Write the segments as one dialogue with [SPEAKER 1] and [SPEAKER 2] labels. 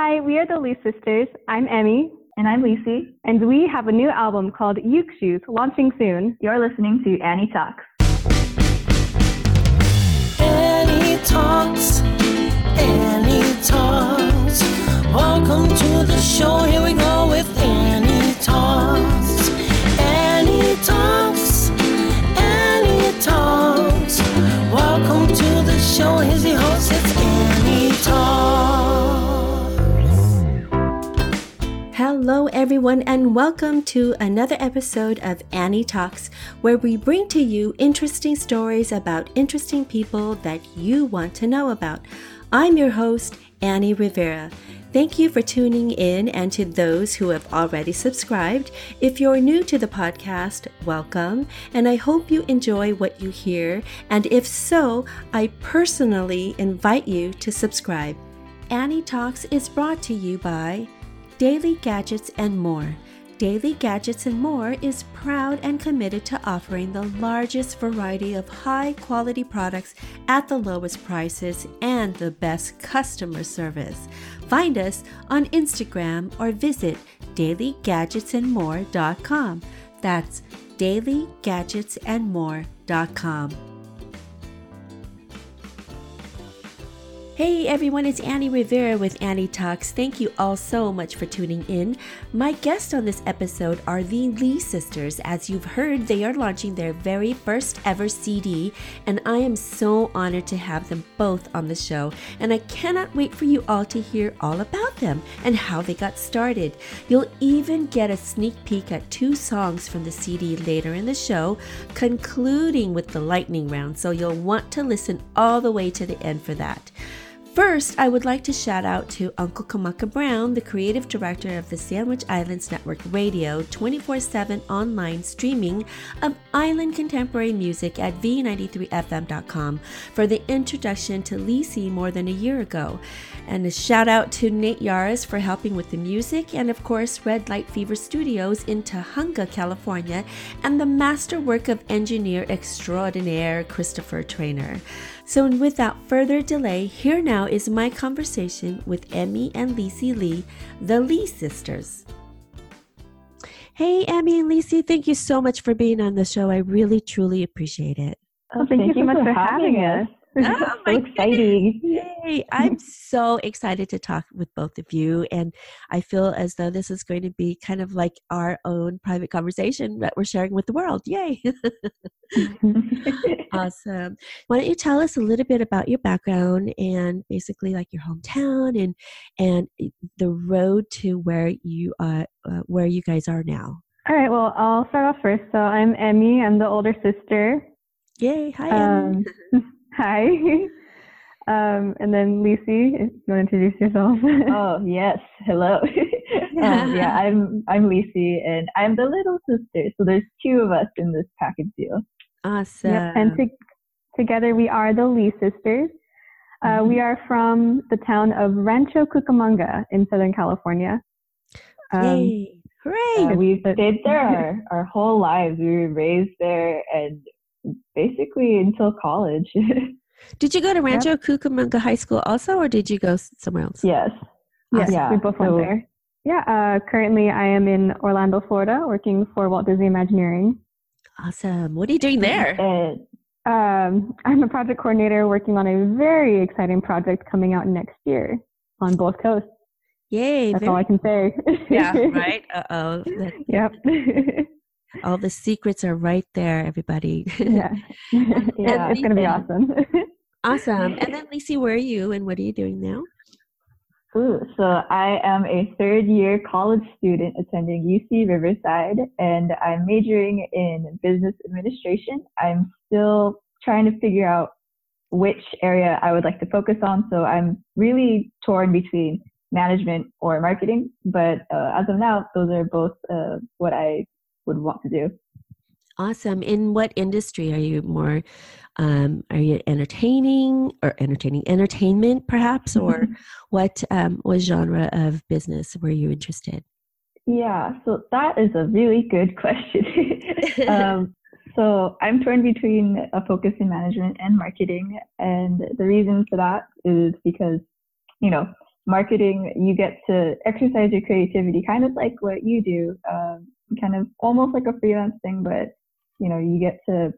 [SPEAKER 1] Hi, we are the Lee Sisters. I'm Emi.
[SPEAKER 2] And I'm Lise.
[SPEAKER 1] And we have a new album called Uke Shoes launching soon.
[SPEAKER 2] You're listening to Annie Talks.
[SPEAKER 3] Annie Talks. Annie Talks. Welcome to the show. Here we go with Annie Talks. Annie Talks. Annie Talks. Welcome to the show. Here's the host. It's
[SPEAKER 4] Hello, everyone, and welcome to another episode of Annie Talks, where we bring to you interesting stories about interesting people that you want to know about. I'm your host, Annie Rivera. Thank you for tuning in, and to those who have already subscribed. If you're new to the podcast, welcome, and I hope you enjoy what you hear. And if so, I personally invite you to subscribe. Annie Talks is brought to you by Daily Gadgets and More. Daily Gadgets and More is proud and committed to offering the largest variety of high quality products at the lowest prices and the best customer service. Find us on Instagram or visit dailygadgetsandmore.com. That's dailygadgetsandmore.com. Hey everyone, it's Annie Rivera with Annie Talks. Thank you all so much for tuning in. My guests on this episode are the Lee sisters. As you've heard, they are launching their very first ever CD, and I am so honored to have them both on the show. And I cannot wait for you all to hear all about them and how they got started. You'll even get a sneak peek at two songs from the CD later in the show, concluding with the lightning round, so you'll want to listen all the way to the end for that. First, I would like to shout out to Uncle Kamaka Brown, the creative director of the Sandwich Islands Network Radio 24 7 online streaming of island contemporary music at v93fm.com, for the introduction to Lise more than a year ago. And a shout out to Nate Yaris for helping with the music, and of course, Red Light Fever Studios in Tujunga, California, and the masterwork of engineer extraordinaire Kristofer Traynor. So, without further delay, here now is my conversation with Emi and Lise Lee, the Lee sisters. Hey, Emi and Lise, thank you so much for being on the show. I really, truly appreciate it.
[SPEAKER 1] Oh, thank, you so much for having us.
[SPEAKER 4] Oh,
[SPEAKER 2] so exciting.
[SPEAKER 4] Yay. I'm so excited to talk with both of you. And I feel as though this is going to be kind of like our own private conversation that we're sharing with the world. Yay. awesome. Why don't you tell us a little bit about your background and basically like your hometown and and the road to where you uh, uh where you guys are now.
[SPEAKER 1] All right, well, I'll start off first. So I'm Emi, I'm the older sister.
[SPEAKER 4] Yay, hi
[SPEAKER 1] Um, hi. Um, and then Lise, if you want to introduce yourself.
[SPEAKER 2] oh yes, hello. um, yeah, I'm I'm Lise, and I'm the little sister. So there's two of us in this package deal.
[SPEAKER 4] Awesome.
[SPEAKER 1] Yep, and to, together we are the Lee sisters. Uh,
[SPEAKER 4] Mm-hmm.
[SPEAKER 1] We are from the town of Rancho Cucamonga in Southern California. Um,
[SPEAKER 4] Yay. Hooray.
[SPEAKER 2] Uh, we've stayed there our, our whole lives. We were raised there, and basically until college.
[SPEAKER 4] Did you go to Rancho Cucamonga High School also, or did you go somewhere else?
[SPEAKER 2] yes.
[SPEAKER 1] Yes,
[SPEAKER 2] Yeah,
[SPEAKER 1] we both went
[SPEAKER 2] so-
[SPEAKER 1] there. Yeah, uh, currently I am in Orlando, Florida, working for Walt Disney Imagineering.
[SPEAKER 4] Awesome. What are you doing there?
[SPEAKER 2] And
[SPEAKER 1] Um, I'm a project coordinator working on a very exciting project coming out next year on both coasts.
[SPEAKER 4] Yay.
[SPEAKER 1] That's
[SPEAKER 4] very-
[SPEAKER 1] all I can say.
[SPEAKER 4] yeah, right? Uh oh.
[SPEAKER 1] yep.
[SPEAKER 4] All the secrets are right there, everybody.
[SPEAKER 1] yeah.
[SPEAKER 2] Yeah.
[SPEAKER 1] It's going to be awesome.
[SPEAKER 4] awesome. And then, Lise, where are you and what are you doing now?
[SPEAKER 2] Ooh, so I am a third year college student attending UC Riverside and I'm majoring in business administration. I'm still trying to figure out which area I would like to focus on. So I'm really torn between management or marketing, but uh, as of now, those are both uh, what I would want to do.
[SPEAKER 4] Awesome. In what industry are you more? Um, are you entertaining or entertaining entertainment, perhaps, or what? Um, what genre of business were you interested?
[SPEAKER 2] Yeah, so that is a really good question. um, so I'm torn between a focus in management and marketing, and the reason for that is because, you know, marketing, you get to exercise your creativity, kind of like what you do, um, kind of almost like a freelance thing, but you know, you get to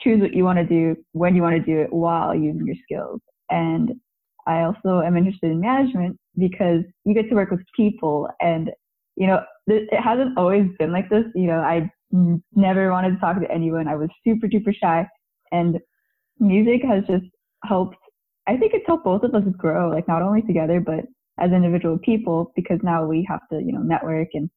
[SPEAKER 2] choose what you want to do, when you want to do it while using your skills. And I also am interested in management because you get to work with people and, you know, it hasn't always been like this. You know, I never wanted to talk to anyone. I was super, duper shy and music has just helped. I think it's helped both of us grow, like not only together, but as individual people, because now we have to, you know, network and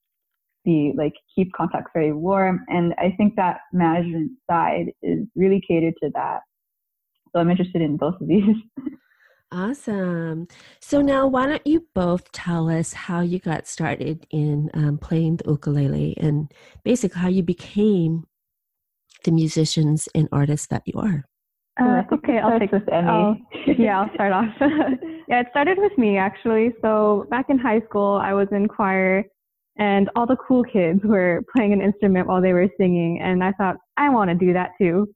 [SPEAKER 2] be like keep contacts very warm. And I think that management side is really catered to that. So I'm interested in both of these.
[SPEAKER 4] Awesome. So now, why don't you both tell us how you got started in um, playing the ukulele and basically how you became the musicians and artists that you are?
[SPEAKER 1] Uh, okay, I'll take
[SPEAKER 2] with Emi.
[SPEAKER 1] I'll, yeah, I'll start off. yeah, it started with me actually. So back in high school, I was in choir, and all the cool kids were playing an instrument while they were singing, and I thought I want to do that too.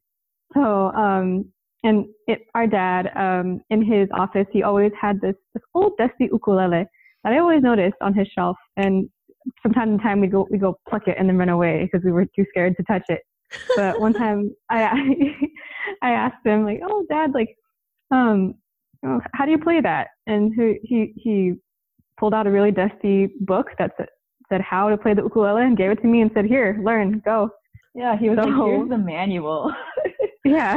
[SPEAKER 1] So, um, and it, our dad, um, in his office, he always had this, this old dusty ukulele that I always noticed on his shelf, and from time to time we go we go pluck it and then run away because we were too scared to touch it. But one time I I asked him like, "Oh, Dad, like, um, how do you play that?" And he he he pulled out a really dusty book that said how to play the ukulele and gave it to me and said, "Here, learn, go."
[SPEAKER 2] Yeah, he was so, like, "Here's the manual."
[SPEAKER 1] yeah.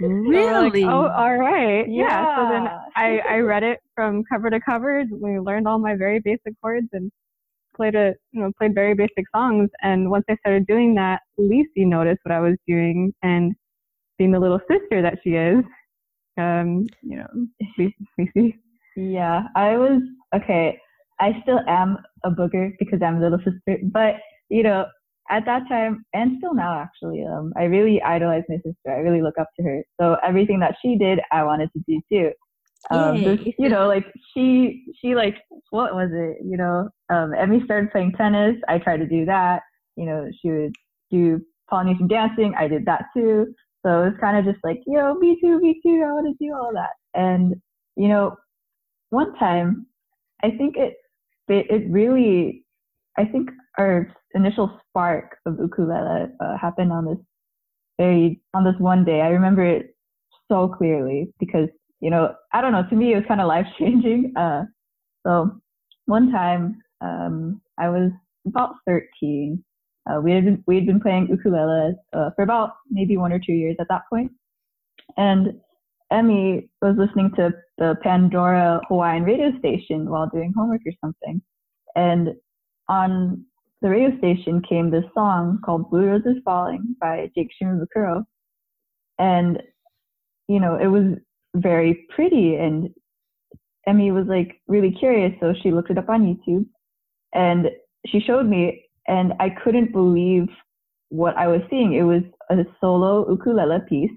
[SPEAKER 4] Really?
[SPEAKER 1] So like, oh, all right. Yeah. yeah. So then I I read it from cover to cover. We learned all my very basic chords and played a you know played very basic songs. And once I started doing that, Lise noticed what I was doing and being the little sister that she is, um, you know, Lise.
[SPEAKER 2] Yeah, I was okay. I still am a booger because I'm a little sister, but you know, at that time and still now actually, um, I really idolize my sister. I really look up to her. So everything that she did, I wanted to do too. Um, this, you know, like she, she like, what was it? You know, um, Emi started playing tennis. I tried to do that. You know, she would do Polynesian dancing. I did that too. So it was kind of just like, yo, me too, me too. I want to do all that. And, you know, one time, I think it, it, it really, I think our initial spark of ukulele uh, happened on this very, on this one day. I remember it so clearly because, you know, I don't know, to me it was kind of life changing. Uh, so one time, um, I was about 13 uh, we had been, we had been playing ukulele uh, for about maybe one or two years at that point, and Emi was listening to the Pandora Hawaiian radio station while doing homework or something, and on the radio station came this song called "Blue Roses Falling" by Jake Shimabukuro, and you know it was very pretty, and Emi was like really curious, so she looked it up on YouTube, and she showed me and I couldn't believe what I was seeing. It was a solo ukulele piece,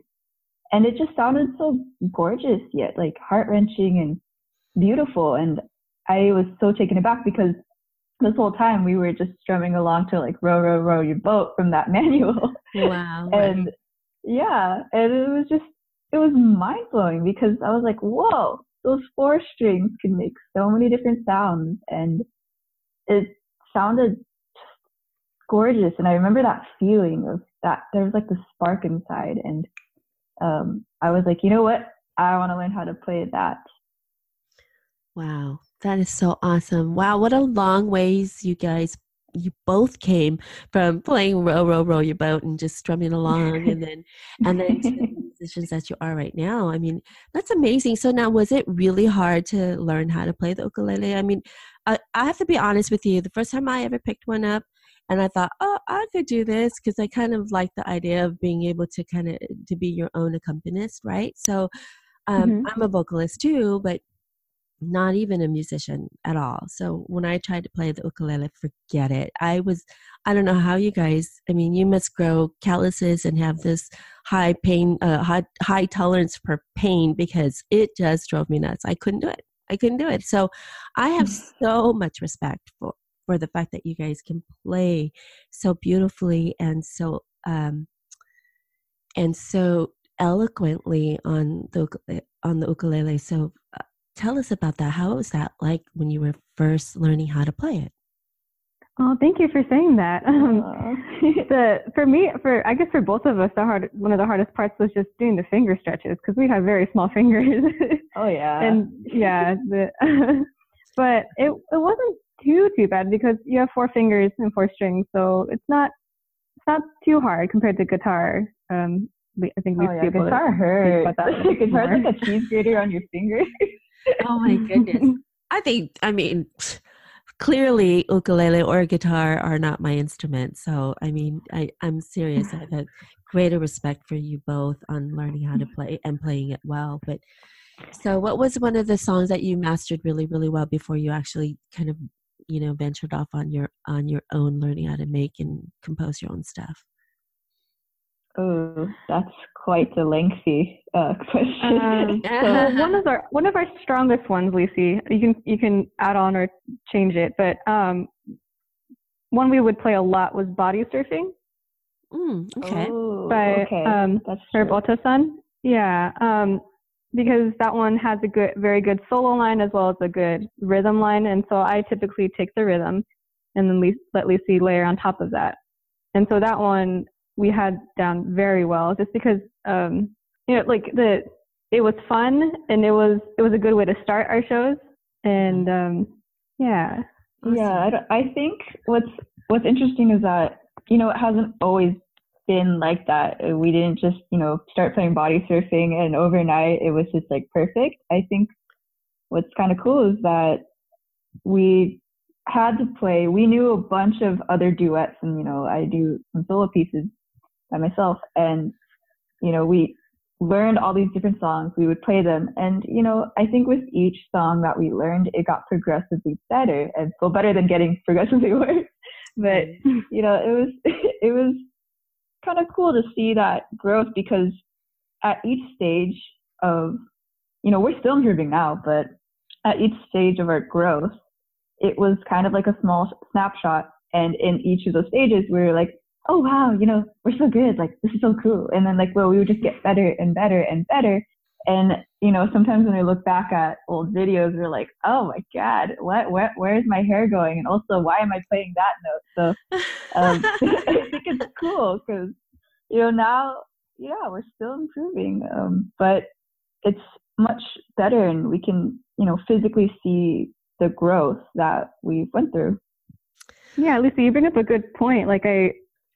[SPEAKER 2] and it just sounded so gorgeous yet like heart wrenching and beautiful. And I was so taken aback because this whole time we were just strumming along to like row, row, row your boat from that manual.
[SPEAKER 4] Wow.
[SPEAKER 2] and yeah, and it was just it was mind blowing because I was like, whoa, those four strings can make so many different sounds, and it sounded gorgeous. And I remember that feeling of that there was like the spark inside. And um, I was like, you know what? I want to learn how to play that.
[SPEAKER 4] Wow, that is so awesome. Wow, what a long ways you guys you both came from playing row row row your boat and just strumming along and then and then to the musicians that you are right now i mean that's amazing so now was it really hard to learn how to play the ukulele i mean I, I have to be honest with you the first time i ever picked one up and i thought oh i could do this because i kind of like the idea of being able to kind of to be your own accompanist right? So um, mm-hmm. i'm a vocalist too but not even a musician at all. So when i tried to play the ukulele forget it. I was i don't know how you guys i mean you must grow calluses and have this high pain uh, high, high tolerance for pain because it just drove me nuts. I couldn't do it. I couldn't do it. So i have so much respect for for the fact that you guys can play so beautifully and so um, and so eloquently on the on the ukulele. So uh, tell us about that. How was that like when you were first learning how to play it?
[SPEAKER 1] Oh, thank you for saying that. Um, the for me, for I guess for both of us, the hard one of the hardest parts was just doing the finger stretches because we have very small fingers.
[SPEAKER 2] oh yeah.
[SPEAKER 1] and yeah, the, but it it wasn't too too bad because you have four fingers and four strings, so it's not it's not too hard compared to guitar. Um, I think we
[SPEAKER 2] oh yeah,
[SPEAKER 1] be able to
[SPEAKER 2] guitar
[SPEAKER 1] speak
[SPEAKER 2] hurts.
[SPEAKER 1] about that a little bit
[SPEAKER 2] Guitar's
[SPEAKER 1] more.
[SPEAKER 2] like a cheese grater on your finger.
[SPEAKER 4] Oh my goodness. I think, I mean, clearly ukulele or guitar are not my instruments. So, I mean, I, I'm serious. I have a greater respect for you both on learning how to play and playing it well. But so, what was one of the songs that you mastered really, really well before you actually kind of, you know, ventured off on your on your own, learning how to make and compose your own stuff?
[SPEAKER 2] Oh, that's quite a lengthy uh, question.
[SPEAKER 1] Um, so one of our one of our strongest ones, Lucy. You can you can add on or change it, but um, one we would play a lot was body surfing
[SPEAKER 4] Mm, okay.
[SPEAKER 2] Oh,
[SPEAKER 1] by
[SPEAKER 2] okay.
[SPEAKER 1] um,
[SPEAKER 2] that's
[SPEAKER 1] Herb
[SPEAKER 2] true.
[SPEAKER 1] Ohta-San. Yeah, um, because that one has a good, very good solo line as well as a good rhythm line, and so I typically take the rhythm and then let Lucy layer on top of that. And so that one we had down very well, just because um, you know, like the it was fun and it was it was a good way to start our shows, and um, yeah.
[SPEAKER 2] Yeah, I, I think what's what's interesting is that you know it hasn't always been like that. Uh, We didn't just you know start playing body surfing and overnight it was just like perfect. I think what's kind of cool is that we had to play. We knew a bunch of other duets, and you know I do some solo pieces by myself, and you know we learned all these different songs. We would play them, and you know I think with each song that we learned, it got progressively better, and well better than getting progressively worse. But you know it was it was kind of cool to see that growth because at each stage of you know we're still improving now, but at each stage of our growth, it was kind of like a small snapshot, and in each of those stages, we were like oh wow, you know, we're so good, like this is so cool. And then like well we would just get better and better and better. And you know, sometimes when we look back at old videos, we're like, oh my god, what where where's my hair going? And also why am I playing that note? So um, I think it's cool because you know now yeah we're still improving, um, but it's much better and we can you know physically see the growth that we've went through.
[SPEAKER 1] Yeah, Lucy, you bring up a good point. Like I,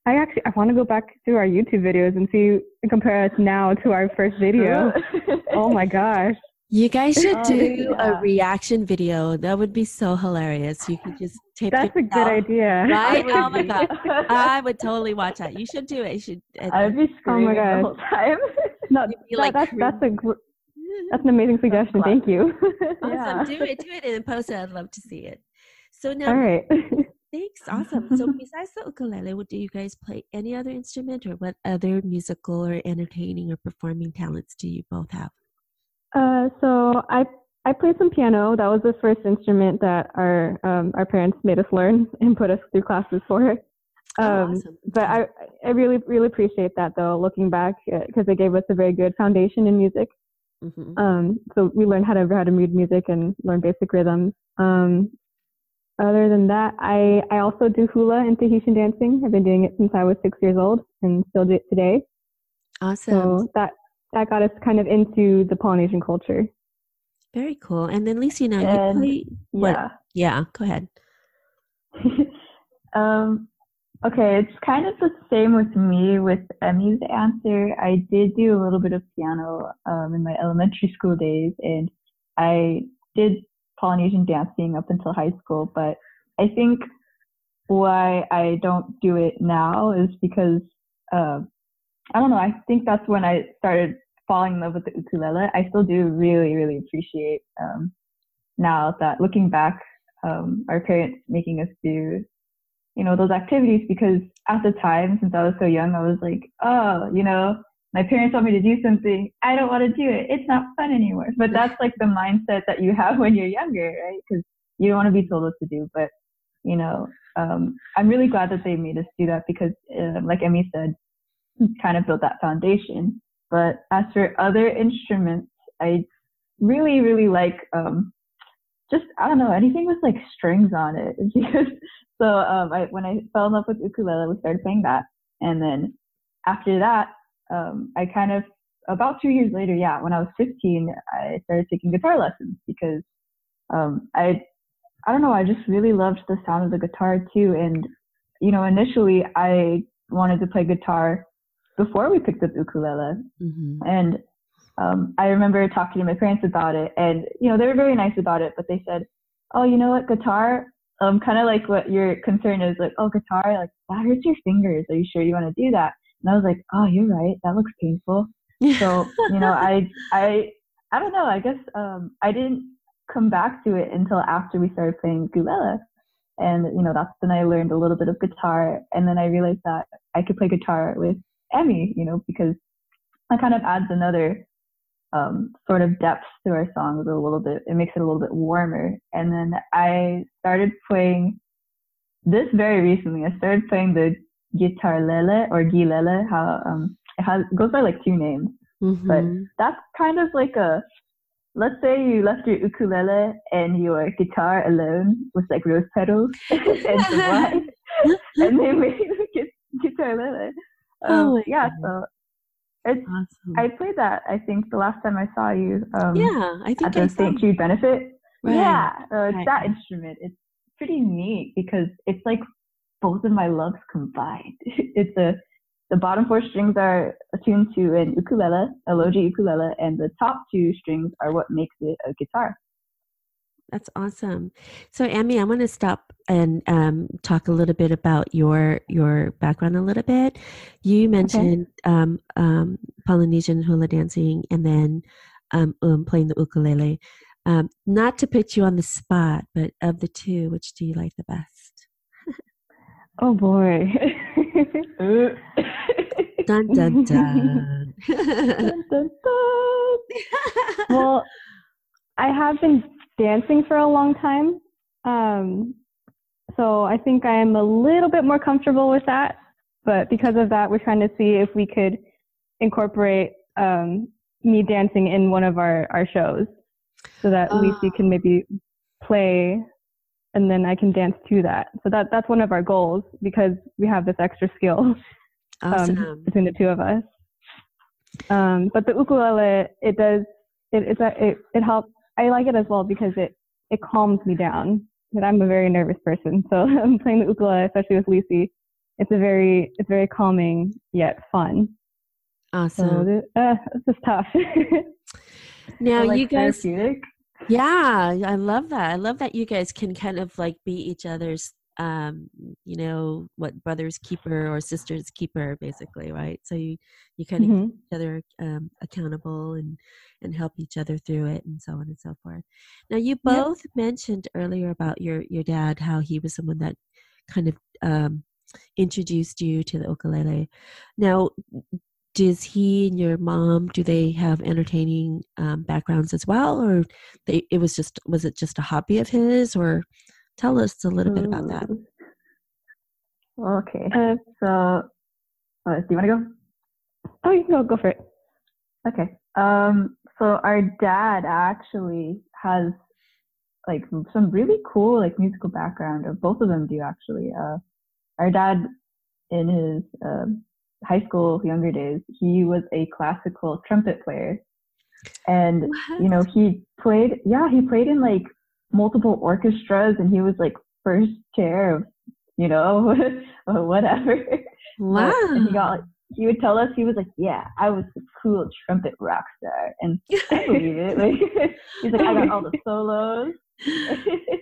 [SPEAKER 1] I actually I want to go back through our YouTube videos and see and compare us now to our first video. oh my gosh.
[SPEAKER 4] You guys should
[SPEAKER 2] Oh,
[SPEAKER 4] do
[SPEAKER 2] yeah.
[SPEAKER 4] a reaction video. That would be so hilarious. You could just tape it.
[SPEAKER 1] That's a good idea.
[SPEAKER 4] Right?
[SPEAKER 2] I
[SPEAKER 4] Oh
[SPEAKER 2] would
[SPEAKER 4] my god. I would totally watch that. You should do it. You should.
[SPEAKER 2] I would be
[SPEAKER 1] Oh my
[SPEAKER 2] screaming the whole time.
[SPEAKER 1] No, that,
[SPEAKER 4] like
[SPEAKER 1] that's that's a gr- that's an amazing suggestion. Thank you.
[SPEAKER 4] awesome.
[SPEAKER 2] Yeah.
[SPEAKER 4] Do it. Do it and post it. I'd love to see it. So now,
[SPEAKER 1] All right.
[SPEAKER 4] Thanks. Awesome. So besides the ukulele, what do you guys play? Any other instrument, or what other musical or entertaining or performing talents do you both have?
[SPEAKER 1] Uh, so I I played some piano. That was the first instrument that our um, our parents made us learn and put us through classes for.
[SPEAKER 4] Oh,
[SPEAKER 1] Um,
[SPEAKER 4] awesome.
[SPEAKER 1] But I I really really appreciate that though. Looking back, because it gave us a very good foundation in music.
[SPEAKER 4] Mhm.
[SPEAKER 1] Um, so we learned how to how to read music and learn basic rhythms. Um, other than that, I I also do hula and Tahitian dancing. I've been doing it since I was six years old and still do it today.
[SPEAKER 4] Awesome.
[SPEAKER 1] So that that got us kind of into the Polynesian culture.
[SPEAKER 4] Very cool. And then Lisa, now
[SPEAKER 2] And-
[SPEAKER 4] you play. What?
[SPEAKER 2] Yeah.
[SPEAKER 4] Yeah. Go ahead.
[SPEAKER 2] um, okay, it's kind of the same with me with Emi's answer. I did do a little bit of piano um, in my elementary school days, and I did Polynesian dancing up until high school. But I think why I don't do it now is because uh, I don't know. I think that's when I started falling in love with the ukulele. I still do really, really appreciate um, now that looking back um, our parents making us do, you know, those activities because at the time, since I was so young, I was like, oh, you know, my parents want me to do something. I don't want to do it. It's not fun anymore. But that's like the mindset that you have when you're younger, right? Because you don't want to be told what to do. But, you know, um, I'm really glad that they made us do that because, uh, like Emi said, kind of built that foundation. But as for other instruments, I really, really like um, just I don't know anything with like strings on it because so um, I when I fell in love with ukulele, we started playing that, and then after that, um, I kind of about two years later, yeah, when I was 15, I started taking guitar lessons because um, I I don't know, I just really loved the sound of the guitar too, and you know, initially I wanted to play guitar before we picked up ukulele, mm-hmm. and um, I remember talking to my parents about it, and you know they were very nice about it, but they said, "Oh, you know what, guitar, um, kind of like what your concern is, like, oh, guitar, like that hurts your fingers. Are you sure you want to do that?" And I was like, "Oh, you're right. That looks painful." so you know, I I I don't know. I guess um, I didn't come back to it until after we started playing ukulele, and you know that's when I learned a little bit of guitar, and then I realized that I could play guitar with Emi, you know, because that kind of adds another um, sort of depth to our songs a little bit. It makes it a little bit warmer. And then I started playing this very recently. I started playing the guitar lele or guilele. How um, it has it goes by like two names, mm-hmm. but that's kind of like a. Let's say you left your ukulele and your guitar alone with like rose petals and some wine, and they made guitar lele. Um, oh yeah, so it's, awesome. I played that. I think the last time I saw you. Um,
[SPEAKER 4] yeah, I think
[SPEAKER 2] at the St. Jude benefit. Right. Yeah, so it's right. that instrument. It's pretty neat because it's like both of my loves combined. it's a the bottom four strings are attuned to an ukulele, a low-G ukulele, and the top two strings are what makes it a guitar.
[SPEAKER 4] That's awesome. So, Amy, I want to stop and um, talk a little bit about your your background a little bit. You mentioned okay. um, um, Polynesian hula dancing and then um, um, playing the ukulele. Um, not to put you on the spot, but of the two, which do you like the best?
[SPEAKER 1] Oh boy.
[SPEAKER 4] dun, dun, dun. dun, dun, dun.
[SPEAKER 1] well, I have been dancing for a long time. Um, so I think I am a little bit more comfortable with that. But because of that, we're trying to see if we could incorporate um, me dancing in one of our, our shows so that uh. Lucy can maybe play and then I can dance to that. So that that's one of our goals because we have this extra skill um, between the two of us. Um, but the ukulele, it does it it, it it helps I like it as well because it it calms me down. But I'm a very nervous person, so I'm playing the ukulele, especially with Lucy. It's a very it's very calming yet fun.
[SPEAKER 4] Awesome.
[SPEAKER 1] So uh, it's just tough.
[SPEAKER 4] now like you guys, yeah, I love that. I love that you guys can kind of like be each other's um you know what brother's keeper or sister's keeper basically right so you you kind of mm-hmm. keep each other um, accountable and and help each other through it and so on and so forth now you both yep. mentioned earlier about your your dad how he was someone that kind of um introduced you to the ukulele now does he and your mom do they have entertaining um, backgrounds as well or they it was just was it just a hobby of his or Tell us a little bit about that.
[SPEAKER 2] Okay. Uh, so, uh, do you want to go?
[SPEAKER 1] Oh, you can go. Go for it.
[SPEAKER 2] Okay. Um. So our dad actually has like some really cool like musical background, or both of them do actually. Uh, our dad in his uh, high school younger days, he was a classical trumpet player, and what? you know he played. Yeah, he played in like multiple orchestras and he was like first chair of you know whatever.
[SPEAKER 4] Wow
[SPEAKER 2] and he got like he would tell us he was like yeah i was the cool trumpet rock star. And i believe it. Like he's like i got all the solos.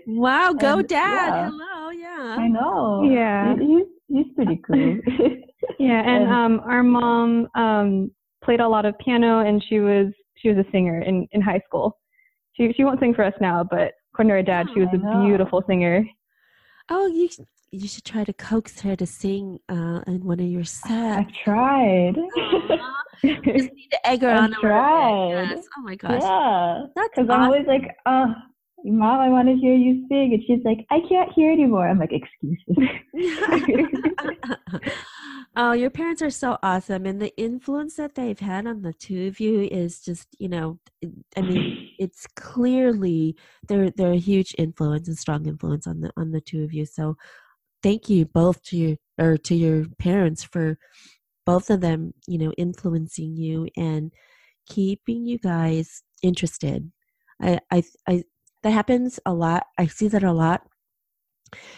[SPEAKER 4] Wow go and, dad. yeah. hello yeah.
[SPEAKER 2] I know.
[SPEAKER 1] Yeah.
[SPEAKER 2] He's he's pretty cool
[SPEAKER 1] yeah and, and um our mom um played a lot of piano and she was she was a singer in in high school she she won't sing for us now but according to her dad, she was a beautiful singer.
[SPEAKER 4] Oh, you you should try to coax her to sing uh, in one of your sets.
[SPEAKER 2] I tried.
[SPEAKER 4] just need to egg her I on
[SPEAKER 2] tried.
[SPEAKER 4] Yes. Oh my gosh.
[SPEAKER 2] Yeah. Because I'm always like, oh, mom, I want to hear you sing. And she's like, I can't hear anymore. I'm like, excuses.
[SPEAKER 4] Oh, your parents are so awesome. And the influence that they've had on the two of you is just, you know, I mean, it's clearly they're they're a huge influence and strong influence on the on the two of you. So thank you both to your or to your parents for both of them, you know, influencing you and keeping you guys interested. I I I that happens a lot. I see that a lot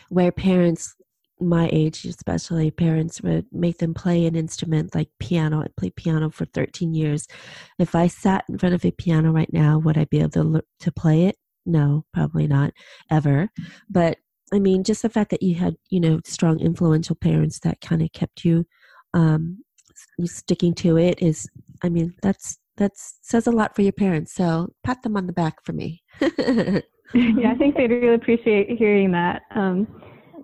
[SPEAKER 4] where parents my age especially parents would make them play an instrument like piano. I played piano for 13 years. If i sat in front of a piano right now would i be able to, to play it? No probably not ever. But i mean just the fact that you had you know strong influential parents that kind of kept you um sticking to it is i mean that's that says a lot for your parents so pat them on the back for me
[SPEAKER 1] yeah i think they'd really appreciate hearing that um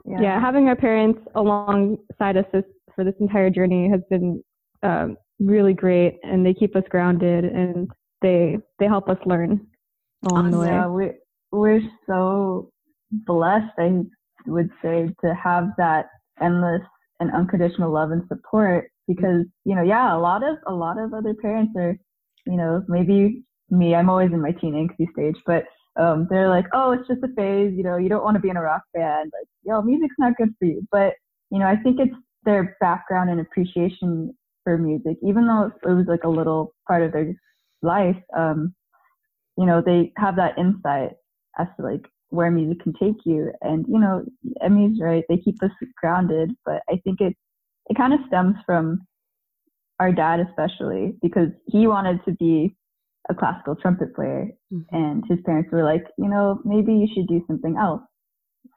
[SPEAKER 1] yeah. yeah. having our parents alongside us this, for this entire journey has been um, really great, and they keep us grounded and they they help us learn along the way.
[SPEAKER 2] Yeah, we we're so blessed, I would say, to have that endless and unconditional love and support because you know yeah a lot of a lot of other parents are you know maybe me i'm always in my teen angsty stage but um, they're like, oh, it's just a phase. You know, you don't want to be in a rock band. Like, yo, music's not good for you. But you know, I think it's their background and appreciation for music, even though it was like a little part of their life. Um, you know, they have that insight as to like where music can take you. And you know, Emi's right; they keep us grounded. But I think it it kind of stems from our dad, especially because he wanted to be a classical trumpet player mm-hmm. and his parents were like you know maybe you should do something else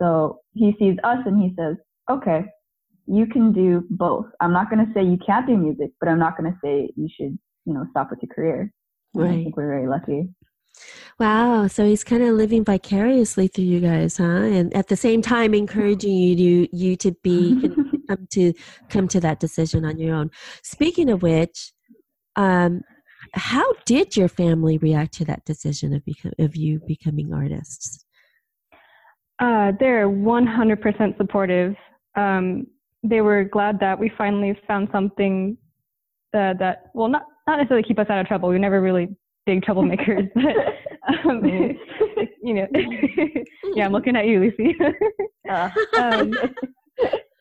[SPEAKER 2] so he sees us and he says okay you can do both i'm not going to say you can't do music but i'm not going to say you should you know stop with your career right. i think we're very lucky
[SPEAKER 4] Wow. So he's kind of living vicariously through you guys, huh? And at the same time encouraging you to you to be come to come to that decision on your own. Speaking of which, um, how did your family react to that decision of, become, of you becoming artists?
[SPEAKER 1] Uh, they're 100% supportive. Um, they were glad that we finally found something that, that well, not, not necessarily keep us out of trouble. We were never really big troublemakers, but, um, you know, yeah, I'm looking at you, Lucy. uh, um,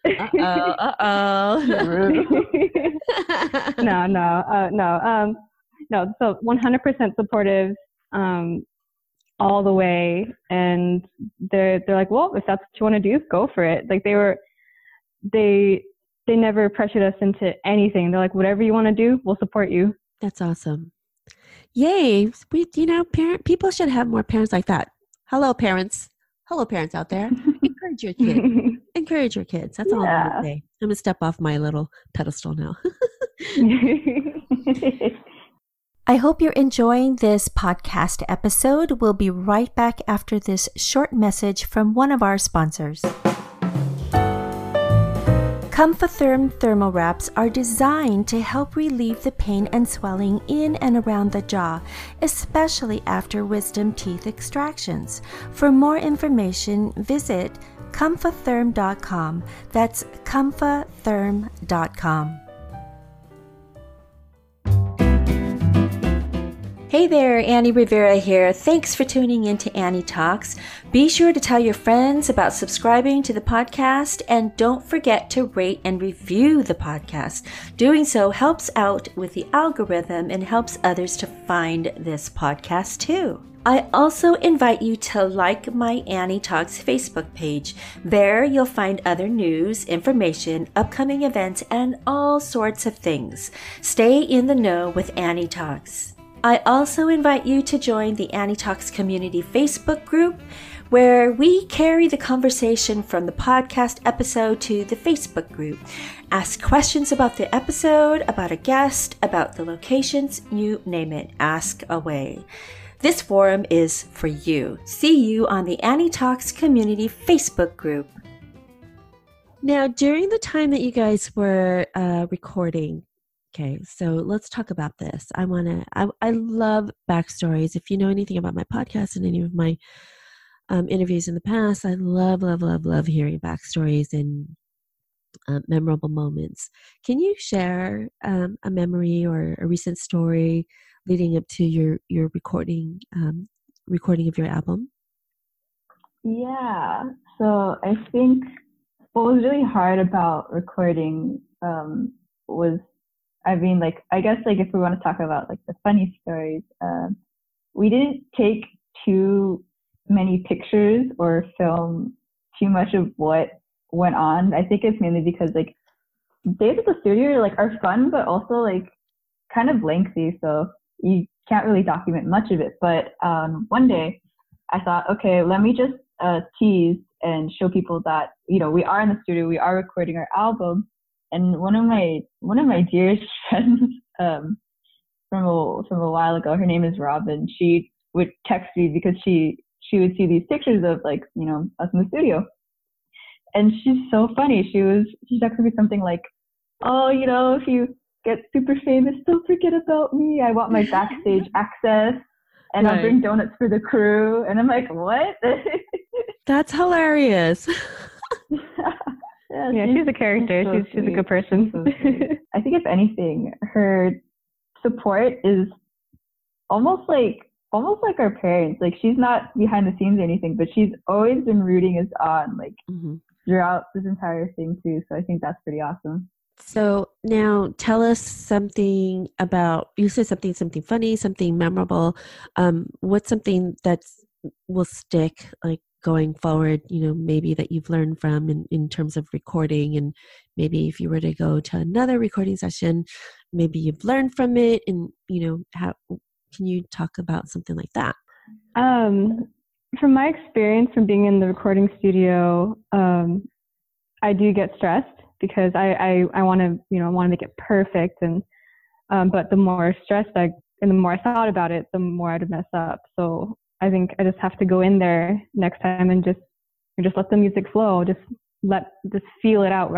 [SPEAKER 4] uh-oh, uh-oh.
[SPEAKER 1] no, no, uh, no. Um, no, so 100% supportive um, all the way, and they're they're like, well, if that's what you want to do, go for it. Like they were, they they never pressured us into anything. They're like, whatever you want to do, we'll support you.
[SPEAKER 4] That's awesome. Yay! We, you know, parent people should have more parents like that. Hello, parents. Hello, parents out there. Encourage your kids. Encourage your kids. That's all I'm gonna say. I'm gonna step off my little pedestal now. I hope you're enjoying this podcast episode. We'll be right back after this short message from one of our sponsors. Comfotherm thermal wraps are designed to help relieve the pain and swelling in and around the jaw, especially after wisdom teeth extractions. For more information, visit comfotherm.com. That's comfotherm.com. Hey there, Annie Rivera here. Thanks for tuning in to Annie Talks. Be sure to tell your friends about subscribing to the podcast and don't forget to rate and review the podcast. Doing so helps out with the algorithm and helps others to find this podcast too. I also invite you to like my Annie Talks Facebook page. There you'll find other news, information, upcoming events, and all sorts of things. Stay in the know with Annie Talks. I also invite you to join the Annie Talks Community Facebook group, where we carry the conversation from the podcast episode to the Facebook group. Ask questions about the episode, about a guest, about the locations, you name it, ask away. This forum is for you. See you on the Annie Talks Community Facebook group. Now, during the time that you guys were uh, recording, Okay, so let's talk about this. I want to, I, I love backstories. If you know anything about my podcast and any of my um, interviews in the past, I love, love, love, love hearing backstories and uh, memorable moments. Can you share um, a memory or a recent story leading up to your your recording um, recording of your album?
[SPEAKER 2] Yeah. So I think what was really hard about recording um, was, I mean, like I guess like if we want to talk about like the funny stories, um, we didn't take too many pictures or film too much of what went on. I think it's mainly because like days at the studio like are fun, but also like kind of lengthy, so you can't really document much of it. But um, one day I thought, okay, let me just uh, tease and show people that you know we are in the studio, we are recording our album. And one of my one of my dearest friends um, from a from a while ago, her name is Robin. She would text me because she she would see these pictures of like you know us in the studio, and she's so funny. She was she texted me something like, "Oh, you know, if you get super famous, don't forget about me. I want my backstage access, and right. I'll bring donuts for the crew." And I'm like, "What?"
[SPEAKER 4] That's hilarious.
[SPEAKER 1] yeah, yeah she's, she's, a character. She's, so she's, she's a good person. So
[SPEAKER 2] I think if anything, her support is almost like almost like our parents. Like she's not behind the scenes or anything, but she's always been rooting us on. Like mm-hmm throughout this entire thing too. So I think that's pretty awesome.
[SPEAKER 4] So now tell us something about you said something something funny, something memorable. Um, what's something that's will stick like going forward, you know, maybe that you've learned from in, in terms of recording and maybe if you were to go to another recording session, maybe you've learned from it and you know, how can you talk about something like that?
[SPEAKER 1] Um from my experience from being in the recording studio, um, I do get stressed because I, I, I want to, you know, I want to make it perfect. And, um, but the more stressed I, and the more I thought about it, the more I'd mess up. So I think I just have to go in there next time and just, and just let the music flow. Just let, just feel it out,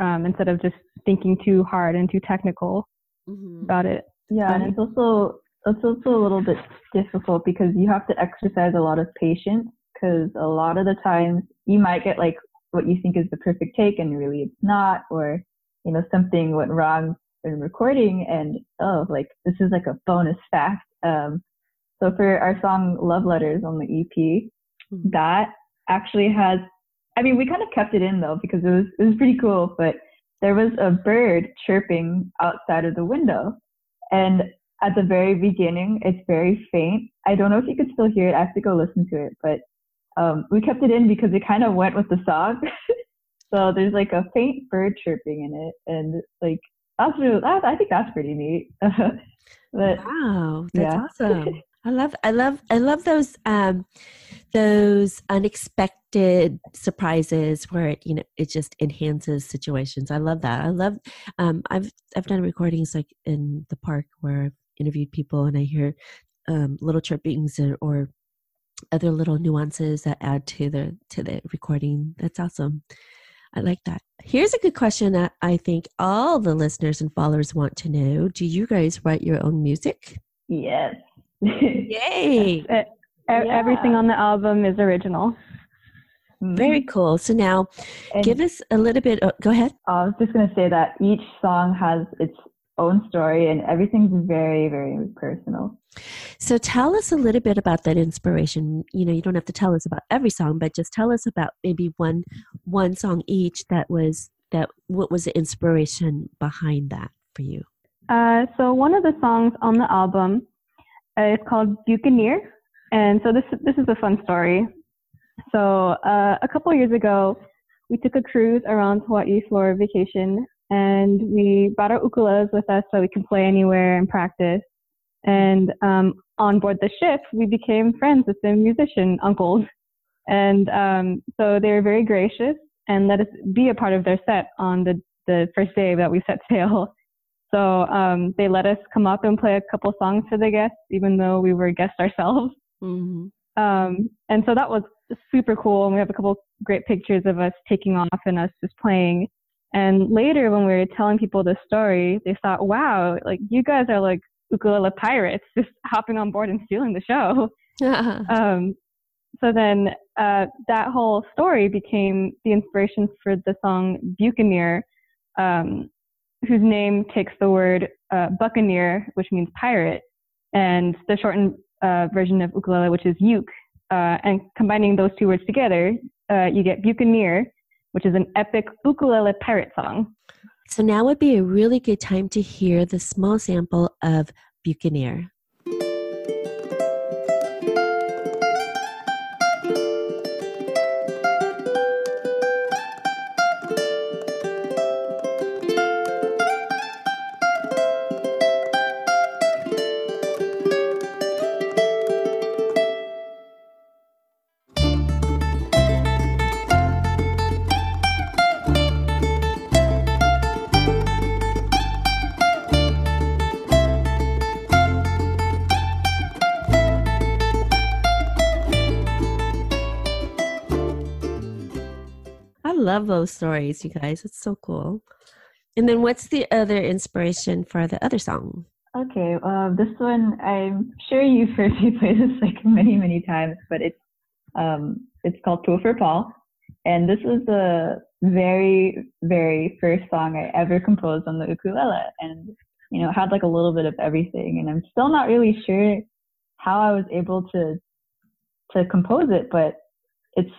[SPEAKER 1] um, instead of just thinking too hard and too technical mm-hmm. about it.
[SPEAKER 2] Yeah. And it's also, it's also a little bit difficult because you have to exercise a lot of patience because a lot of the times you might get like what you think is the perfect take and really it's not or you know something went wrong in recording and oh like this is like a bonus fact um so for our song love letters on the ep mm-hmm. that actually has i mean we kind of kept it in though because it was it was pretty cool but there was a bird chirping outside of the window and at the very beginning, it's very faint. I don't know if you could still hear it. I have to go listen to it, but um, we kept it in because it kind of went with the song. so there's like a faint bird chirping in it, and like that's really, that, I think that's pretty neat.
[SPEAKER 4] but, wow, that's yeah. awesome. I love, I love, I love those, um, those unexpected surprises where it, you know, it just enhances situations. I love that. I love, um, I've, I've done recordings like in the park where I've interviewed people and I hear um, little chirpings or, or other little nuances that add to the to the recording. That's awesome. I like that. Here's a good question that I think all the listeners and followers want to know. Do you guys write your own music?
[SPEAKER 2] Yes.
[SPEAKER 4] Yay.
[SPEAKER 1] yeah. Everything on the album is original.
[SPEAKER 4] Very mm-hmm. cool. So now, and give us a little bit. Oh, go ahead.
[SPEAKER 2] I was just going to say that each song has its own story and everything's very very personal.
[SPEAKER 4] So tell us a little bit about that inspiration. You know you don't have to tell us about every song but just tell us about maybe one one song each that was that what was the inspiration behind that for you?
[SPEAKER 1] Uh, so one of the songs on the album uh, is called buccaneer and so this this is a fun story. So uh, a couple years ago we took a cruise around hawaii for vacation and we brought our ukuleles with us so we could play anywhere and practice. And um, on board the ship, we became friends with the musician uncles. And um, so they were very gracious and let us be a part of their set on the, the first day that we set sail. So um, they let us come up and play a couple songs for the guests, even though we were guests ourselves. Mm-hmm. Um, and so that was super cool. And we have a couple great pictures of us taking off and us just playing. And later, when we were telling people the story, they thought, wow, like you guys are like ukulele pirates, just hopping on board and stealing the show. um, so then uh, that whole story became the inspiration for the song Buccaneer, um, whose name takes the word uh, buccaneer, which means pirate, and the shortened uh, version of ukulele, which is uke. Uh, and combining those two words together, uh, you get Buccaneer, which is an epic ukulele pirate song.
[SPEAKER 4] So now would be a really good time to hear the small sample of Buccaneer. Love those stories, you guys. It's so cool. And then what's the other inspiration for the other song?
[SPEAKER 2] Okay, uh, this one I'm sure you've heard me play this like many, many times, but it's um, it's called Pua for Paul, and this was the very, very first song I ever composed on the ukulele, and you know it had like a little bit of everything, and I'm still not really sure how I was able to to compose it, but it's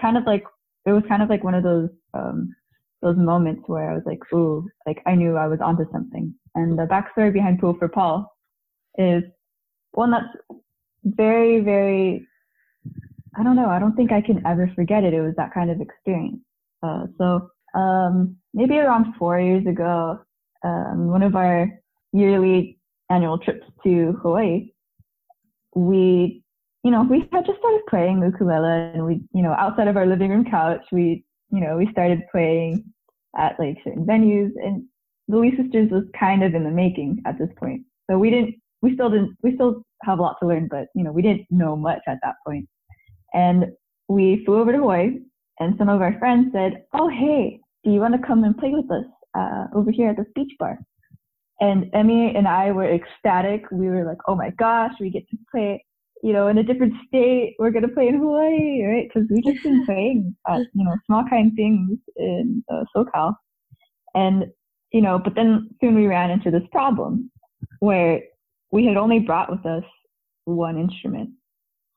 [SPEAKER 2] kind of like it was kind of like one of those um, those moments where I was like, ooh, like I knew I was onto something. And the backstory behind Pua for Paul is one that's very, very, I don't know, I don't think I can ever forget it. It was that kind of experience. Uh, so um, maybe around four years ago, um, one of our yearly annual trips to Hawaii, we, you know, we had just started playing ukulele and we, you know, outside of our living room couch, we, you know, we started playing at like certain venues and the Lee Sisters was kind of in the making at this point. So we didn't, we still didn't, we still have a lot to learn, but you know, we didn't know much at that point. And we flew over to Hawaii and some of our friends said, Oh, hey, do you want to come and play with us uh, over here at this beach bar? And Emi and I were ecstatic. We were like, Oh my gosh, we get to play, you know, in a different state. We're going to play in Hawaii, right? Because we've just been playing at, you know, small kind things in uh, SoCal. And you know, but then soon we ran into this problem where we had only brought with us one instrument.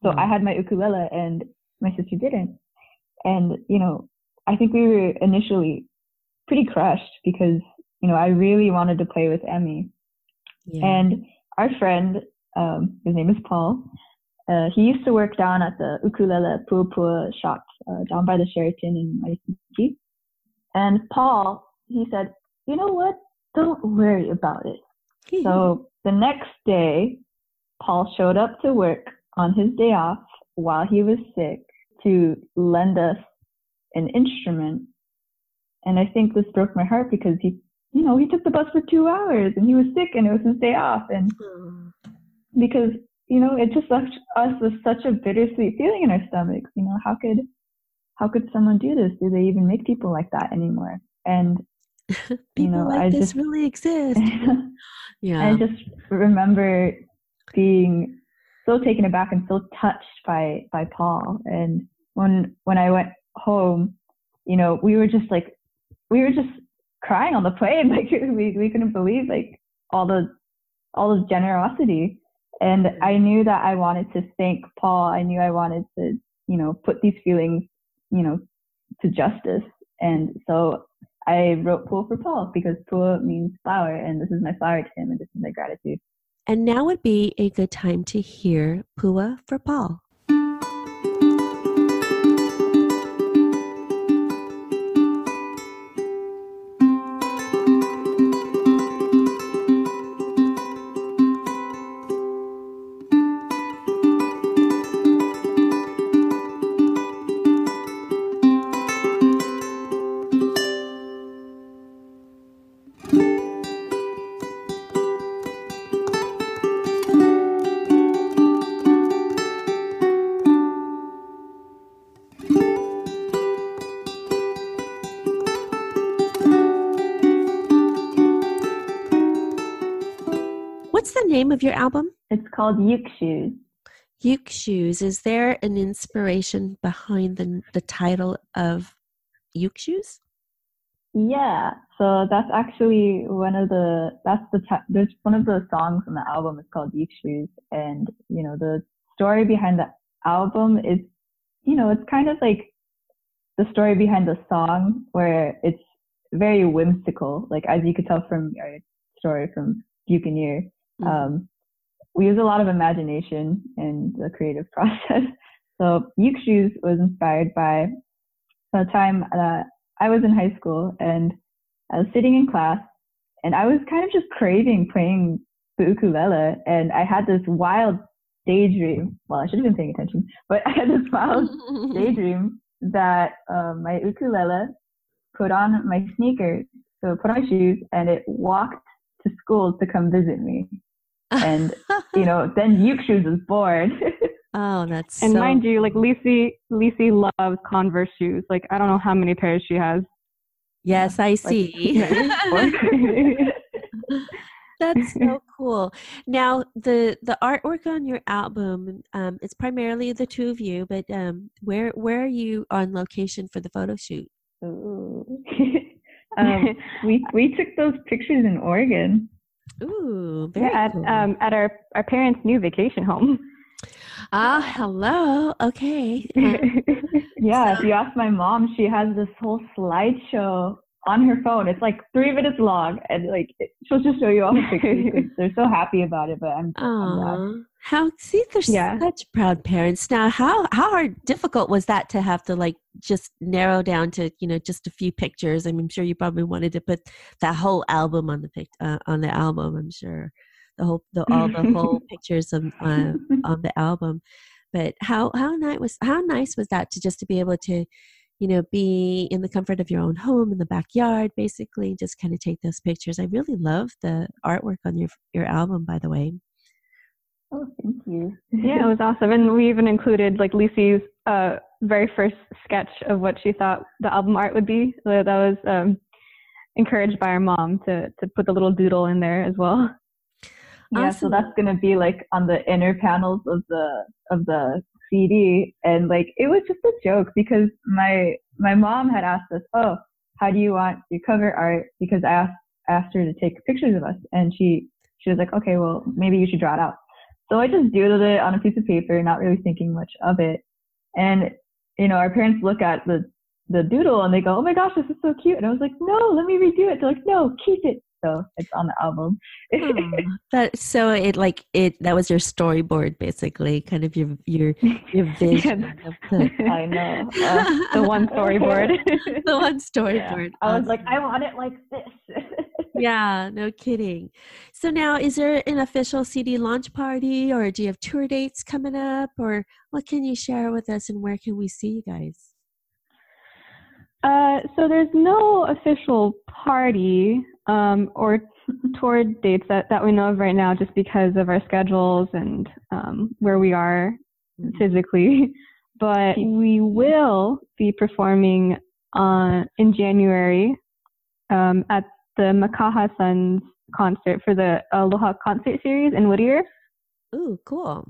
[SPEAKER 2] So I had my ukulele and my sister didn't. And, you know, I think we were initially pretty crushed because, you know, I really wanted to play with Emi.
[SPEAKER 4] Yeah.
[SPEAKER 2] And our friend, um, his name is Paul, uh, he used to work down at the ukulele pua shop uh, down by the Sheraton in Waikiki. And Paul, he said, you know what? Don't worry about it. So the next day, Paul showed up to work on his day off while he was sick to lend us an instrument. And I think this broke my heart because he, you know, he took the bus for two hours and he was sick and it was his day off. And
[SPEAKER 4] Mm.
[SPEAKER 2] because, you know, it just left us with such a bittersweet feeling in our stomachs. You know, how could, how could someone do this? Do they even make people like that anymore? And
[SPEAKER 4] People
[SPEAKER 2] know,
[SPEAKER 4] like
[SPEAKER 2] I
[SPEAKER 4] this
[SPEAKER 2] just-
[SPEAKER 4] really exist. Yeah.
[SPEAKER 2] I just remember being so taken aback and so touched by by Paul. And when when I went home, you know, we were just like we were just crying on the plane. Like we we couldn't believe like all the all the generosity. And mm-hmm. I knew that I wanted to thank Paul. I knew I wanted to, you know, put these feelings, you know, to justice. And so I wrote Pua for Paul because Pua means flower, and this is my flower to him, and this is my gratitude.
[SPEAKER 4] and now would be a good time to hear Pua for Paul. Of your album?
[SPEAKER 2] It's called Uke Shoes.
[SPEAKER 4] Uke shoes. Is there an inspiration behind the the title of Uke shoes?
[SPEAKER 2] Yeah, so that's actually one of the that's the there's one of the songs on the album is called Uke Shoes, and you know the story behind the album is you know it's kind of like the story behind the song where it's very whimsical, like as you could tell from our story from Buccaneer. Mm-hmm. Um, we use a lot of imagination in the creative process. So Uke Shoes was inspired by the time that I was in high school and I was sitting in class and I was kind of just craving playing the ukulele and I had this wild daydream. Well, I should have been paying attention, but I had this wild daydream that um, my ukulele put on my sneakers, so put on my shoes, and it walked to school to come visit me. And you know, then Shoes was born.
[SPEAKER 4] oh, that's
[SPEAKER 1] and
[SPEAKER 4] so...
[SPEAKER 1] mind you, like Lise, Lise loves Converse shoes. Like I don't know how many pairs she has.
[SPEAKER 4] Yes, I see. That's so cool. Now, the the artwork on your album, um, it's primarily the two of you, but um, where where are you on location for the photo shoot?
[SPEAKER 2] Um, we we took those pictures in Oregon.
[SPEAKER 4] Ooh, very
[SPEAKER 1] yeah, at
[SPEAKER 4] cool.
[SPEAKER 1] um, at our our parents' new vacation home.
[SPEAKER 4] Ah, hello. Okay.
[SPEAKER 2] yeah, if you ask my mom, she has this whole slideshow on her phone. It's like three minutes long, and like she'll just show you all the pictures they're so happy about it. But I'm,
[SPEAKER 4] I'm how see, there's yeah. such proud parents. Now, how how hard, difficult was that to have to like just narrow down to you know just a few pictures? I mean, I'm sure you probably wanted to put that whole album on the pic uh, on the album. I'm sure the whole the all the whole pictures of uh, on the album. But how how nice was how nice was that to just to be able to you know, be in the comfort of your own home in the backyard, basically, just kind of take those pictures. I really love the artwork on your your album, by the way.
[SPEAKER 2] Oh, thank you.
[SPEAKER 1] yeah, it was awesome, and we even included like Lise's uh, very first sketch of what she thought the album art would be. So that was um, encouraged by our mom to to put the little doodle in there as well.
[SPEAKER 2] Yeah, so that's gonna be like on the inner panels of the of the CD and like it was just a joke because my my mom had asked us, "Oh, how do you want your cover art?" Because I asked asked her to take pictures of us, and she she was like, "Okay, well maybe you should draw it out." So I just doodled it on a piece of paper, not really thinking much of it. And you know, our parents look at the the doodle and they go, "Oh my gosh, this is so cute!" And I was like, "No, let me redo it." They're like, "No, keep it." So it's on the album.
[SPEAKER 4] oh, that so it like it that was your storyboard basically, kind of your your your vision of
[SPEAKER 2] the. I know
[SPEAKER 1] uh, the one storyboard.
[SPEAKER 4] the one storyboard.
[SPEAKER 2] Yeah. I was like, I want it like this.
[SPEAKER 4] yeah, no kidding. So now, is there an official CD launch party, or do you have tour dates coming up, or what can you share with us, and where can we see you guys?
[SPEAKER 1] Uh, so there's no official party um, or tour dates that, that we know of right now just because of our schedules and um, where we are mm-hmm. physically. But we will be performing uh, in January um, at the Makaha Sons concert for the Aloha concert series in Whittier.
[SPEAKER 4] Ooh, cool.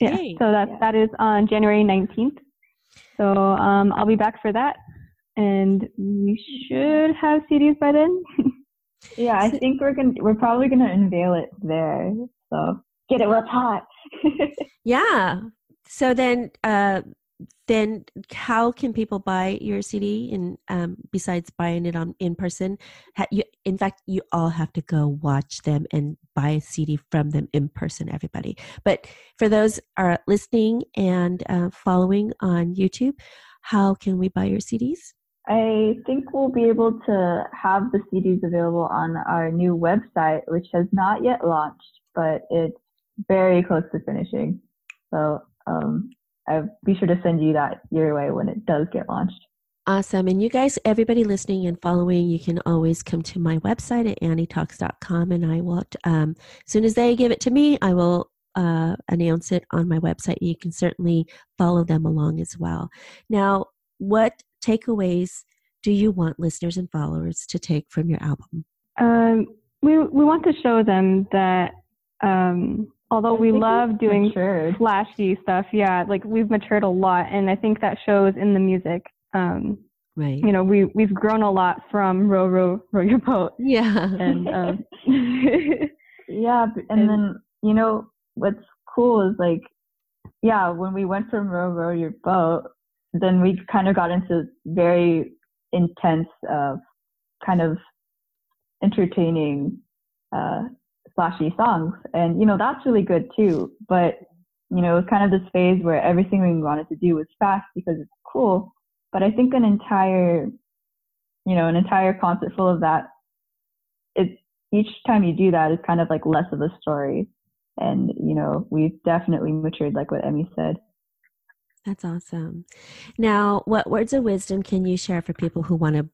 [SPEAKER 1] Yeah, Yay. so that, that is on January 19th. So um, I'll be back for that and we should have CDs by then.
[SPEAKER 2] yeah, I think we're gonna we're probably gonna unveil it there. So get it while it's hot.
[SPEAKER 4] yeah. So then, uh, then how can people buy your CD? And um, besides buying it on in person, ha- you, in fact, you all have to go watch them and buy a CD from them in person. Everybody, but for those are listening and uh, following on YouTube, how can we buy your CDs?
[SPEAKER 2] I think we'll be able to have the CDs available on our new website, which has not yet launched, but it's very close to finishing. So um, I'll be sure to send you that your way when it does get launched.
[SPEAKER 4] Awesome. And you guys, everybody listening and following, you can always come to my website at annietalks.com and I will, um, as soon as they give it to me, I will uh, announce it on my website. You can certainly follow them along as well. Now, what takeaways do you want listeners and followers to take from your album?
[SPEAKER 1] Um, we we want to show them that um, although
[SPEAKER 2] I
[SPEAKER 1] we love doing
[SPEAKER 2] matured.
[SPEAKER 1] flashy stuff, yeah, like we've matured a lot, and I think that shows in the music. Um,
[SPEAKER 4] Right.
[SPEAKER 1] you know, we we've grown a lot from row row row your boat,
[SPEAKER 4] Yeah.
[SPEAKER 1] and um,
[SPEAKER 2] Yeah, and
[SPEAKER 1] And-
[SPEAKER 2] then you know what's cool is like, yeah, when we went from row row your boat, then we kind of got into very intense, uh, kind of entertaining, uh, flashy songs, and you know that's really good too. But you know, it was kind of this phase where everything we wanted to do was fast because it's cool. But I think an entire, you know, an entire concert full of that, it each time you do that, it's kind of like less of a story. And, you know, we've definitely matured, like what Emi said.
[SPEAKER 4] That's awesome. Now, what words of wisdom can you share for people who want to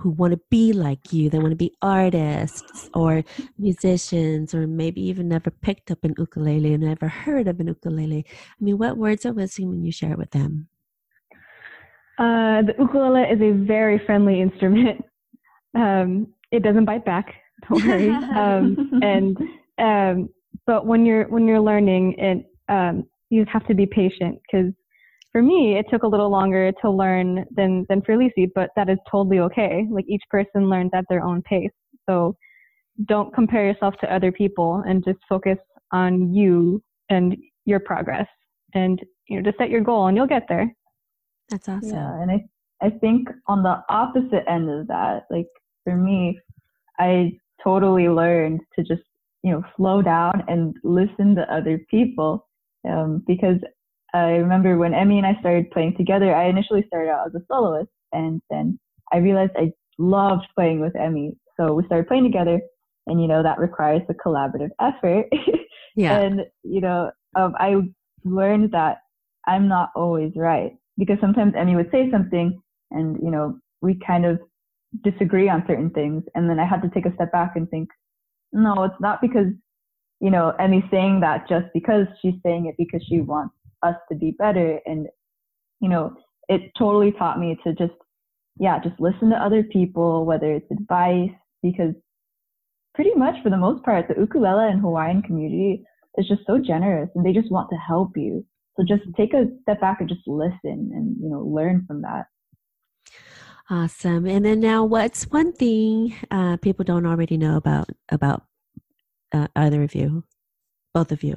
[SPEAKER 4] who- want to be like you? They want to be artists or musicians, or maybe even never picked up an ukulele and never heard of an ukulele. I mean, what words of wisdom can you share with them?
[SPEAKER 1] uh, the ukulele is a very friendly instrument. Um, it doesn't bite back. Don't worry. um, and um, but when you're when you're learning it, um, you have to be patient because for me it took a little longer to learn than than for Lise, but that is totally okay. Like each person learns at their own pace, so don't compare yourself to other people and just focus on you and your progress, and you know just set your goal and you'll get there.
[SPEAKER 4] That's awesome.
[SPEAKER 2] Yeah, and I I think on the opposite end of that, like for me, I totally learned to just you know slow down and listen to other people, um, because I remember when Emi and I started playing together. I initially started out as a soloist, and then I realized I loved playing with Emi, so we started playing together, and you know that requires a collaborative effort.
[SPEAKER 4] Yeah.
[SPEAKER 2] And you know, um, I learned that I'm not always right because sometimes Emi would say something, and you know, we kind of disagree on certain things, and then I had to take a step back and think, no, it's not because you know Emi's saying that just because she's saying it because she wants us to be better, and you know, it totally taught me to just yeah, just listen to other people, whether it's advice, because pretty much for the most part, the ukulele and Hawaiian community is just so generous and they just want to help you. So just take a step back and just listen and, you know, learn from that.
[SPEAKER 4] Awesome. And then now, what's one thing uh, people don't already know about about uh, either of you, both of you?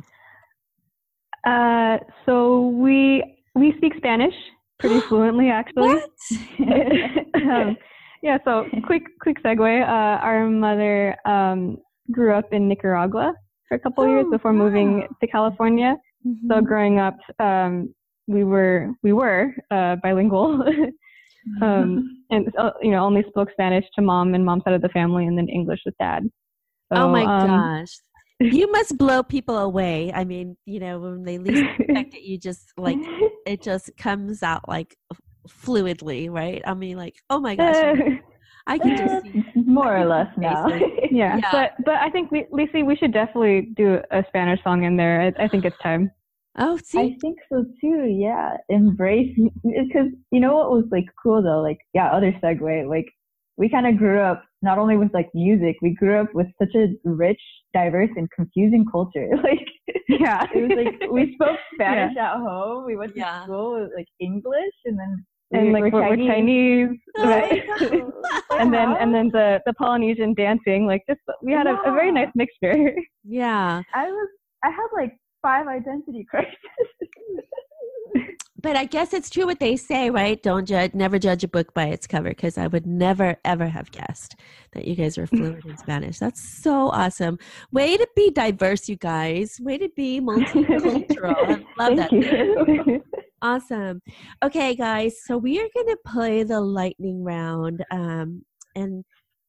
[SPEAKER 1] Uh, so we we speak Spanish pretty fluently, actually. um, yeah. So quick quick segue. Uh, our mother um, grew up in Nicaragua for a couple years
[SPEAKER 4] Oh,
[SPEAKER 1] before moving
[SPEAKER 4] wow.
[SPEAKER 1] to California. So
[SPEAKER 4] Mhm.
[SPEAKER 1] growing up, um, we were we were uh, bilingual. um, and uh, you know only spoke Spanish to mom and mom's side of the family, and then English with dad.
[SPEAKER 4] oh my
[SPEAKER 1] um,
[SPEAKER 4] gosh. You must blow people away. I mean, you know, when they least expect it, you just like it just comes out like fluidly, right? I mean, like, oh my gosh, I can just see.
[SPEAKER 2] more or less now.
[SPEAKER 1] yeah,
[SPEAKER 4] Yeah.
[SPEAKER 1] but but I think we, Lise, we should definitely do a Spanish song in there. I, I think it's time.
[SPEAKER 4] Oh, see?
[SPEAKER 2] I think so too. Yeah, embrace because you know what was like cool though. Like yeah, other segue. Like we kind of grew up not only with like music, we grew up with such a rich, diverse, and confusing culture. Like
[SPEAKER 1] Yeah,
[SPEAKER 2] it was like we spoke Spanish at home. We went to
[SPEAKER 4] Yeah.
[SPEAKER 2] school with like English, and then
[SPEAKER 1] and
[SPEAKER 2] we
[SPEAKER 1] like
[SPEAKER 2] were
[SPEAKER 1] we're, we're Chinese,
[SPEAKER 4] Oh,
[SPEAKER 1] right? And then and then the the Polynesian dancing. Like just we had a, a very nice mixture.
[SPEAKER 4] yeah.
[SPEAKER 2] I was I had like five identity crises.
[SPEAKER 4] But I guess it's true what they say, right? Don't judge, never judge a book by its cover, because I would never, ever have guessed that you guys were fluent in Spanish. That's so awesome. Way to be diverse, you guys. Way to be multicultural. I love that.
[SPEAKER 2] Thank you.
[SPEAKER 4] Awesome. Okay, guys. So we are going to play the lightning round. Um, and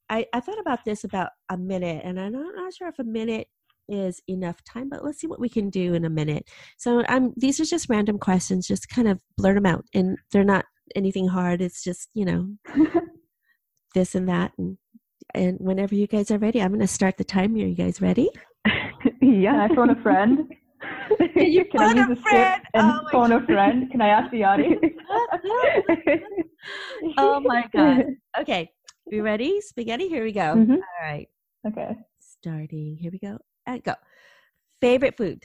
[SPEAKER 4] I, I thought about this about a minute, and I'm not, not sure if a minute is enough time, but let's see what we can do in a minute. So um, these are just random questions, just kind of blurt them out, and they're not anything hard. It's just you know this and that, and and whenever you guys are ready, I'm going to start the timer. Are you guys ready?
[SPEAKER 1] Yeah.
[SPEAKER 2] I phone a friend?
[SPEAKER 4] you
[SPEAKER 2] Can I
[SPEAKER 4] phone
[SPEAKER 2] use
[SPEAKER 4] a friend?
[SPEAKER 2] and
[SPEAKER 4] Oh my
[SPEAKER 2] phone a friend? Can I ask the audience?
[SPEAKER 4] oh my god. Okay, You ready? Spaghetti. Here we go.
[SPEAKER 1] Mhm.
[SPEAKER 4] All right.
[SPEAKER 2] Okay.
[SPEAKER 4] Starting. Here we go. And go. Favorite food?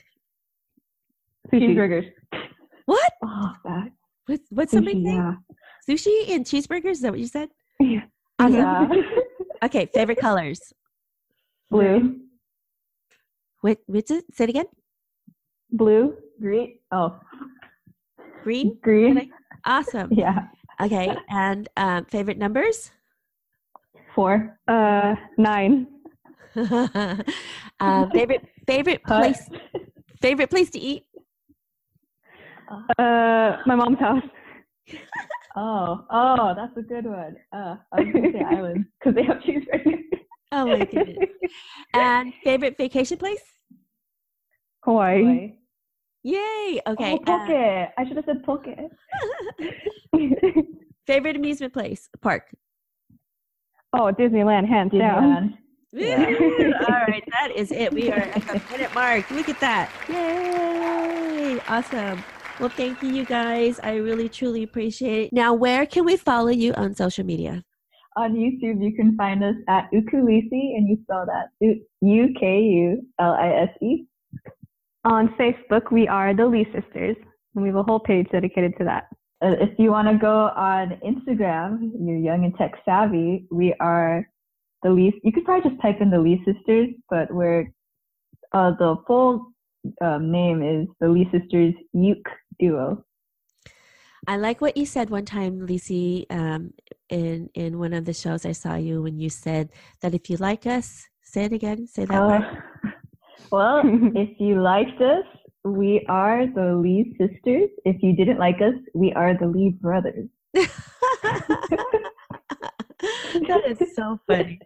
[SPEAKER 1] Sushi.
[SPEAKER 2] Cheeseburgers.
[SPEAKER 4] What?
[SPEAKER 2] Oh, that.
[SPEAKER 4] What's, what's the big
[SPEAKER 2] Sushi,
[SPEAKER 4] thing?
[SPEAKER 2] yeah.
[SPEAKER 4] Sushi and cheeseburgers? Is that what you said?
[SPEAKER 1] Yeah.
[SPEAKER 2] Yeah.
[SPEAKER 4] Okay, favorite colors.
[SPEAKER 2] Blue.
[SPEAKER 4] Wait, which is, say it again.
[SPEAKER 2] Blue. Green. Oh,
[SPEAKER 4] Green?
[SPEAKER 2] green.
[SPEAKER 4] Awesome.
[SPEAKER 2] Yeah.
[SPEAKER 4] Okay, and um, favorite numbers?
[SPEAKER 2] Four.
[SPEAKER 1] Uh, nine.
[SPEAKER 4] uh, favorite favorite
[SPEAKER 2] Hut.
[SPEAKER 4] place favorite place to eat?
[SPEAKER 1] Uh, my mom's house.
[SPEAKER 2] Oh, oh, that's a good one. Uh, I was gonna say island because they have cheeseburgers.
[SPEAKER 4] Oh my goodness. and favorite vacation place?
[SPEAKER 1] Hawaii.
[SPEAKER 2] Hawaii.
[SPEAKER 4] Yay! Okay.
[SPEAKER 2] Oh,
[SPEAKER 4] uh,
[SPEAKER 2] poke. I should have said poke.
[SPEAKER 4] favorite amusement place? Park.
[SPEAKER 1] oh, Disneyland, hands down.
[SPEAKER 2] Disneyland.
[SPEAKER 4] Woo!
[SPEAKER 2] Yeah.
[SPEAKER 4] All right, that is it. We are at the minute mark. Look at that. Yay! Awesome. Well, thank you, you guys. I really, truly appreciate it. Now, where can we follow you on social media?
[SPEAKER 2] On YouTube, you can find us at Ukulise, and you spell that U K U L I S E.
[SPEAKER 1] On Facebook, we are the Lee Sisters, and we have a whole page dedicated to that.
[SPEAKER 2] Uh, if you want to go on Instagram, you're young and tech savvy. We are the Lee. You could probably just type in the Lee Sisters, but we're uh, the full um, name is the Lee Sisters Uke Duo.
[SPEAKER 4] I like what you said one time, Lise, um, in in one of the shows I saw you when you said that if you like us, say it again. Say that.
[SPEAKER 2] Uh, well, if you liked us, we are the Lee Sisters. If you didn't like us, we are the Lee Brothers.
[SPEAKER 4] that is so funny.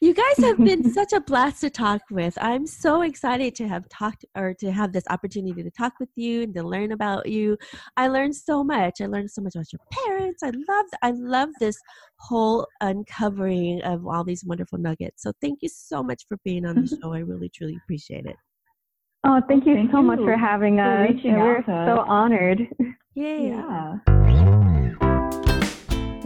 [SPEAKER 4] You guys have been such a blast to talk with. I'm so excited to have talked or to have this opportunity to talk with you and to learn about you. I learned so much. I learned so much about your parents. I love I love this whole uncovering of all these wonderful nuggets. So thank you so much for being on the show. I really truly appreciate it.
[SPEAKER 1] Oh, thank you
[SPEAKER 2] Thank
[SPEAKER 1] so much for having us.
[SPEAKER 2] reaching
[SPEAKER 1] we're
[SPEAKER 2] out
[SPEAKER 1] so honored.
[SPEAKER 4] Yay.
[SPEAKER 2] Yeah.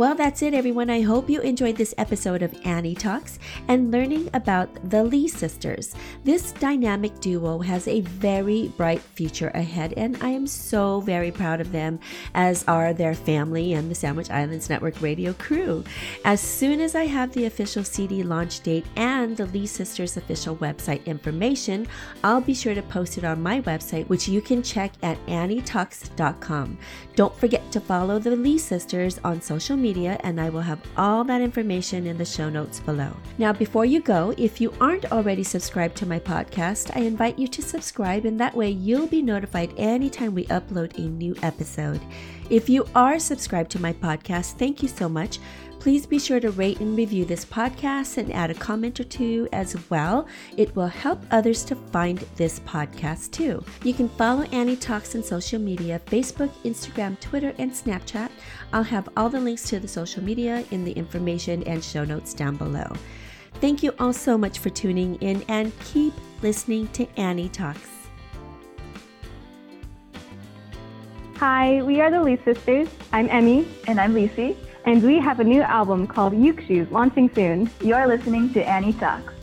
[SPEAKER 4] Well, that's it, everyone. I hope you enjoyed this episode of Annie Talks and learning about the Lee sisters. This dynamic duo has a very bright future ahead, and I am so very proud of them, as are their family and the Sandwich Islands Network radio crew. As soon as I have the official CD launch date and the Lee sisters' official website information, I'll be sure to post it on my website, which you can check at annietalks.com. Don't forget to follow the Lee sisters on social media, and I will have all that information in the show notes below. Now, before you go, if you aren't already subscribed to my podcast, I invite you to subscribe, and that way you'll be notified anytime we upload a new episode. If you are subscribed to my podcast, thank you so much. Please be sure to rate and review this podcast and add a comment or two as well. It will help others to find this podcast too. You can follow Annie Talks on social media Facebook, Instagram, Twitter, and Snapchat. I'll have all the links to the social media in the information and show notes down below. Thank you all so much for tuning in and keep listening to Annie Talks.
[SPEAKER 1] Hi, we are the Lee Sisters. I'm Emi,
[SPEAKER 2] And I'm Lise.
[SPEAKER 1] And we have a new album called Uke launching soon.
[SPEAKER 2] You're listening to Annie Talks.